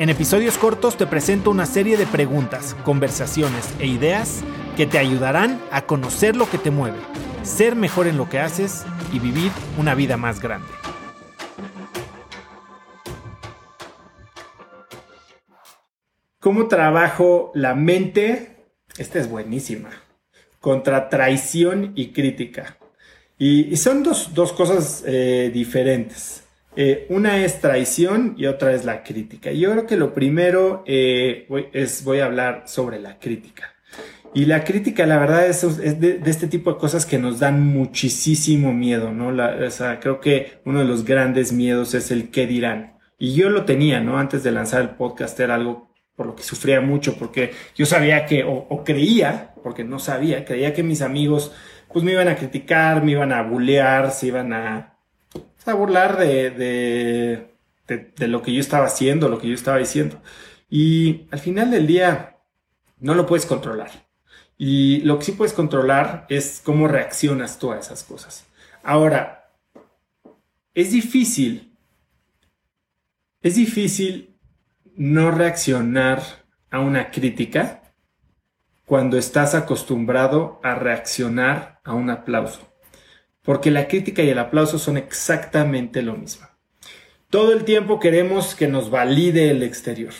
En episodios cortos te presento una serie de preguntas, conversaciones e ideas que te ayudarán a conocer lo que te mueve, ser mejor en lo que haces y vivir una vida más grande. ¿Cómo trabajo la mente? Esta es buenísima. Contra traición y crítica. Y, son dos, cosas eh, diferentes. Eh, una es traición y otra es la crítica. Yo creo que lo primero eh, es voy a hablar sobre la crítica. Y la crítica, la verdad, es, de, este tipo de cosas que nos dan muchísimo miedo, ¿no? o sea, creo que uno de los grandes miedos es el qué dirán. Y yo lo tenía, ¿no? Antes de lanzar el podcast era algo por lo que sufría mucho, porque yo sabía que, o, creía, porque no sabía, creía que mis amigos, pues me iban a criticar, me iban a bulear, se iban a, a burlar de, de, de, lo que yo estaba haciendo, lo que yo estaba diciendo. Y al final del día, no lo puedes controlar. Y lo que sí puedes controlar es cómo reaccionas tú a esas cosas. Ahora, es difícil, es difícil no reaccionar a una crítica cuando estás acostumbrado a reaccionar a un aplauso. Porque la crítica y el aplauso son exactamente lo mismo. Todo el tiempo queremos que nos valide el exterior.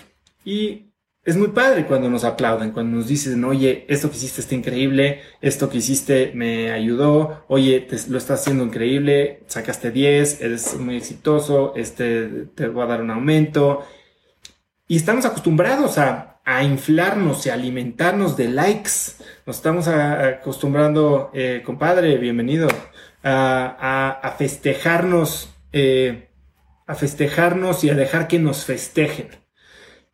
Y es muy padre cuando nos aplauden, cuando nos dicen, oye, esto que hiciste está increíble, esto que hiciste me ayudó, oye, lo estás haciendo increíble, sacaste 10, eres muy exitoso, este, te voy a dar un aumento. Y estamos acostumbrados a, a inflarnos y alimentarnos de likes. Nos estamos acostumbrando, eh, compadre, bienvenido, a, a, festejarnos, eh, a festejarnos y a dejar que nos festejen.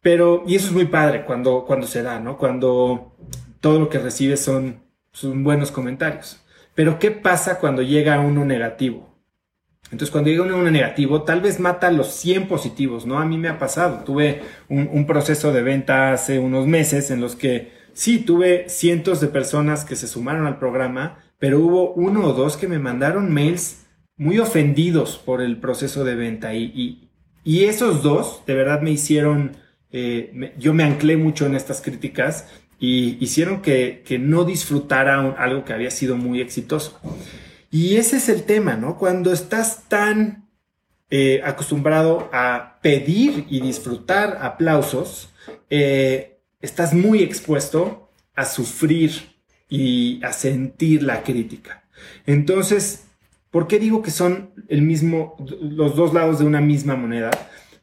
Pero, y eso es muy padre cuando, cuando se da, ¿no? Cuando todo lo que recibes son, son buenos comentarios. Pero, ¿qué pasa cuando llega uno negativo? Entonces, cuando llega uno negativo, tal vez mata a los 100 positivos, ¿no? A mí me ha pasado. Tuve un, proceso de venta hace unos meses en los que sí, tuve cientos de personas que se sumaron al programa, pero hubo uno o dos que me mandaron mails muy ofendidos por el proceso de venta. Y esos dos, de verdad, me hicieron eh, yo me anclé mucho en estas críticas y hicieron que, no disfrutara algo que había sido muy exitoso. Y ese es el tema, ¿no? Cuando estás tan eh, acostumbrado a pedir y disfrutar aplausos, eh, estás muy expuesto a sufrir y a sentir la crítica. Entonces, ¿por qué digo que son el mismo, los dos lados de una misma moneda?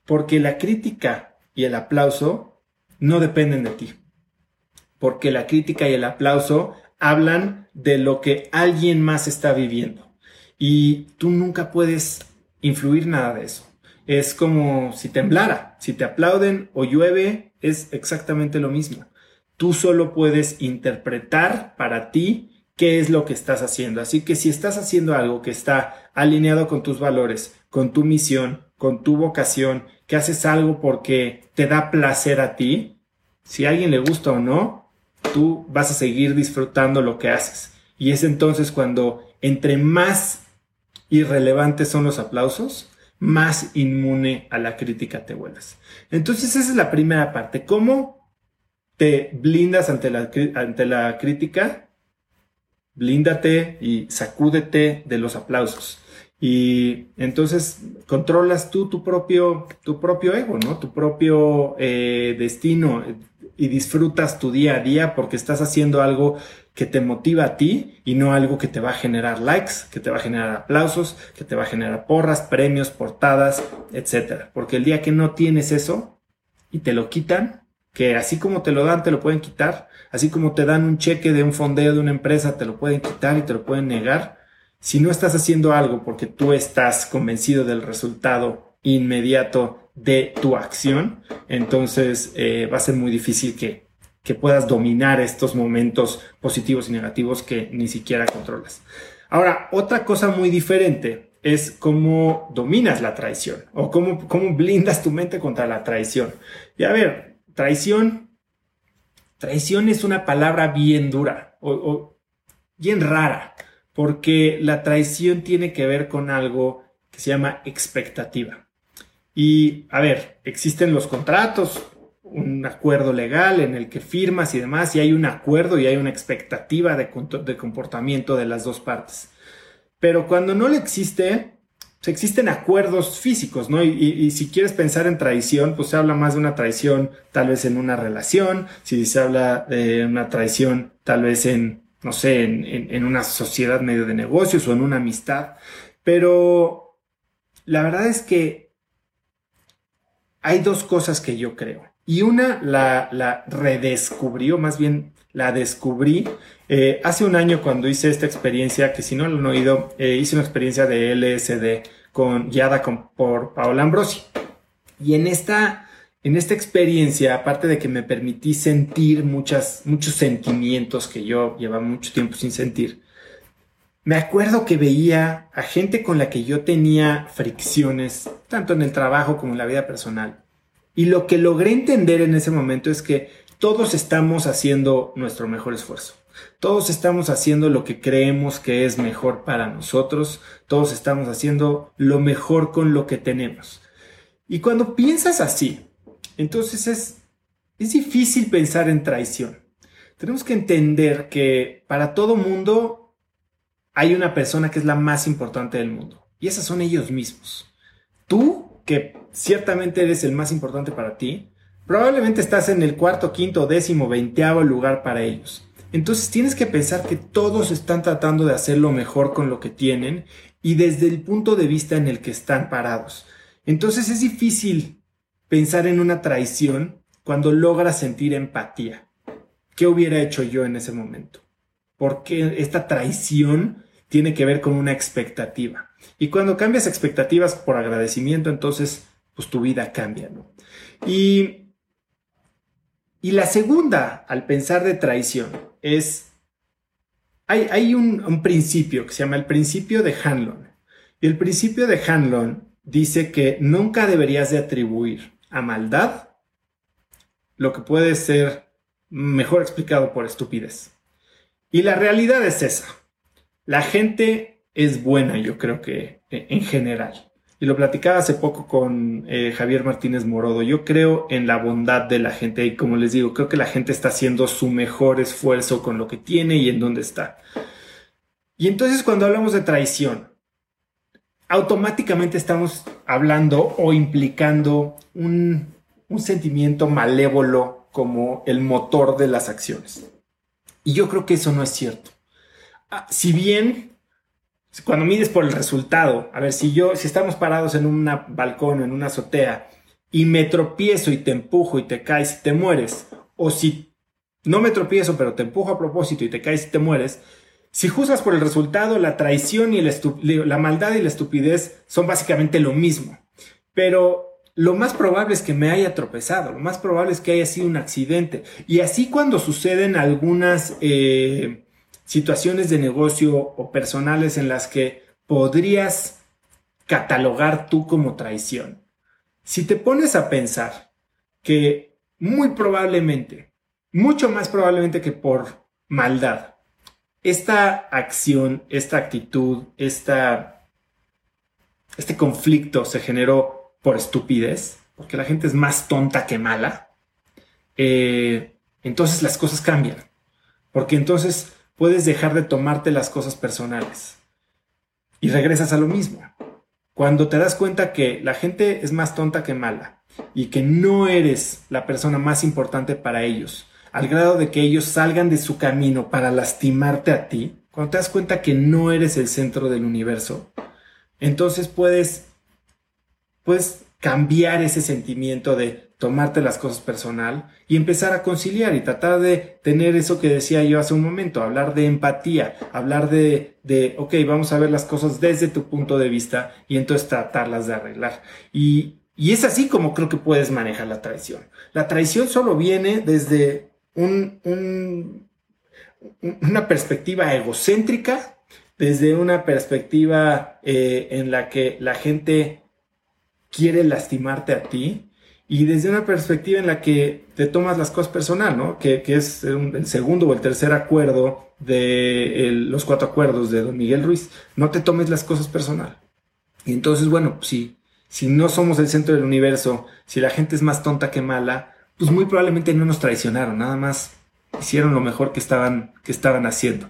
Porque la crítica y el aplauso no dependen de ti. Porque la crítica y el aplauso hablan de lo que alguien más está viviendo. Y tú nunca puedes influir nada de eso. Es como si temblara. Si te aplauden o llueve, es exactamente lo mismo. Tú solo puedes interpretar para ti qué es lo que estás haciendo. Así que si estás haciendo algo que está alineado con tus valores, con tu misión, con tu vocación que haces algo porque te da placer a ti, si a alguien le gusta o no, tú vas a seguir disfrutando lo que haces. Y es entonces cuando entre más irrelevantes son los aplausos, más inmune a la crítica te vuelves. Entonces esa es la primera parte. ¿Cómo te blindas ante la, ante la crítica? Blíndate y sacúdete de los aplausos. Y entonces controlas tú tu propio, tu propio ego, ¿no? Tu propio eh, destino y disfrutas tu día a día porque estás haciendo algo que te motiva a ti y no algo que te va a generar likes, que te va a generar aplausos, que te va a generar porras, premios, portadas, etcétera. Porque el día que no tienes eso y te lo quitan, que así como te lo dan, te lo pueden quitar, así como te dan un cheque de un fondeo de una empresa, te lo pueden quitar y te lo pueden negar si no estás haciendo algo porque tú estás convencido del resultado inmediato de tu acción, entonces eh, va a ser muy difícil que, que puedas dominar estos momentos positivos y negativos que ni siquiera controlas. Ahora, otra cosa muy diferente es cómo dominas la traición o cómo, cómo blindas tu mente contra la traición. Y a ver, traición, traición es una palabra bien dura o, bien rara, porque la traición tiene que ver con algo que se llama expectativa. Y a ver, existen los contratos, un acuerdo legal en el que firmas y demás, y hay un acuerdo y hay una expectativa de, comportamiento de las dos partes. Pero cuando no le existe, pues existen acuerdos físicos, ¿no? Y, si quieres pensar en traición, pues se habla más de una traición tal vez en una relación, si se habla de una traición tal vez en, no sé, en, en una sociedad medio de negocios o en una amistad. Pero la verdad es que hay dos cosas que yo creo. Y una la, redescubrió, más bien la descubrí eh, hace un año cuando hice esta experiencia, que si no lo han oído, eh, hice una experiencia de LSD con, guiada por Paola Ambrosi. Y en esta, en esta experiencia, aparte de que me permití sentir muchas, muchos sentimientos que yo llevaba mucho tiempo sin sentir, me acuerdo que veía a gente con la que yo tenía fricciones, tanto en el trabajo como en la vida personal. Y lo que logré entender en ese momento es que todos estamos haciendo nuestro mejor esfuerzo. Todos estamos haciendo lo que creemos que es mejor para nosotros. Todos estamos haciendo lo mejor con lo que tenemos. Y cuando piensas así, entonces es, es difícil pensar en traición. Tenemos que entender que para todo mundo hay una persona que es la más importante del mundo. Y esas son ellos mismos. Tú, que ciertamente eres el más importante para ti, Probablemente estás en el cuarto, quinto, décimo, veinteavo lugar para ellos. Entonces tienes que pensar que todos están tratando de hacer lo mejor con lo que tienen y desde el punto de vista en el que están parados. Entonces es difícil pensar en una traición cuando logras sentir empatía. ¿Qué hubiera hecho yo en ese momento? Porque esta traición tiene que ver con una expectativa. Y cuando cambias expectativas por agradecimiento, entonces pues tu vida cambia, ¿no? Y y la segunda, al pensar de traición, es, hay, un, principio que se llama el principio de Hanlon. Y el principio de Hanlon dice que nunca deberías de atribuir a maldad lo que puede ser mejor explicado por estupidez. Y la realidad es esa. La gente es buena, yo creo que en general y lo platicaba hace poco con eh, Javier Martínez Morodo. Yo creo en la bondad de la gente y como les digo, creo que la gente está haciendo su mejor esfuerzo con lo que tiene y en dónde está. Y entonces cuando hablamos de traición, automáticamente estamos hablando o implicando un sentimiento malévolo como el motor de las acciones. Y yo creo que eso no es cierto. Ah, si bien cuando mides por el resultado, a ver, si yo, si estamos parados en un balcón o en una azotea y me tropiezo y te empujo y te caes y te mueres, o si no me tropiezo pero te empujo a propósito y te caes y te mueres, si juzgas por el resultado, la traición y la maldad y la estupidez son básicamente lo mismo. Pero lo más probable es que me haya tropezado, lo más probable es que haya sido un accidente. Y así cuando suceden algunas... Eh, situaciones de negocio o personales en las que podrías catalogar tú como traición. Si te pones a pensar que muy probablemente, mucho más probablemente que por maldad, esta acción, esta actitud, esta, este conflicto se generó por estupidez, porque la gente es más tonta que mala, eh, entonces las cosas cambian. Porque entonces puedes dejar de tomarte las cosas personales. Y regresas a lo mismo. Cuando te das cuenta que la gente es más tonta que mala y que no eres la persona más importante para ellos, al grado de que ellos salgan de su camino para lastimarte a ti, cuando te das cuenta que no eres el centro del universo, entonces puedes, puedes cambiar ese sentimiento de tomarte las cosas personal y empezar a conciliar y tratar de tener eso que decía yo hace un momento, hablar de empatía, hablar de, de, ok, vamos a ver las cosas desde tu punto de vista y entonces tratarlas de arreglar. Y, y es así como creo que puedes manejar la traición. La traición solo viene desde un, un, una perspectiva egocéntrica desde una perspectiva eh, en la que la gente quiere lastimarte a ti y desde una perspectiva en la que te tomas las cosas personal, ¿no? Que, es el segundo o el tercer acuerdo de los cuatro acuerdos de don Miguel Ruiz. No te tomes las cosas personal. Y entonces, bueno, si, si no somos el centro del universo, si la gente es más tonta que mala, pues muy probablemente no nos traicionaron, nada más hicieron lo mejor que estaban, que estaban haciendo.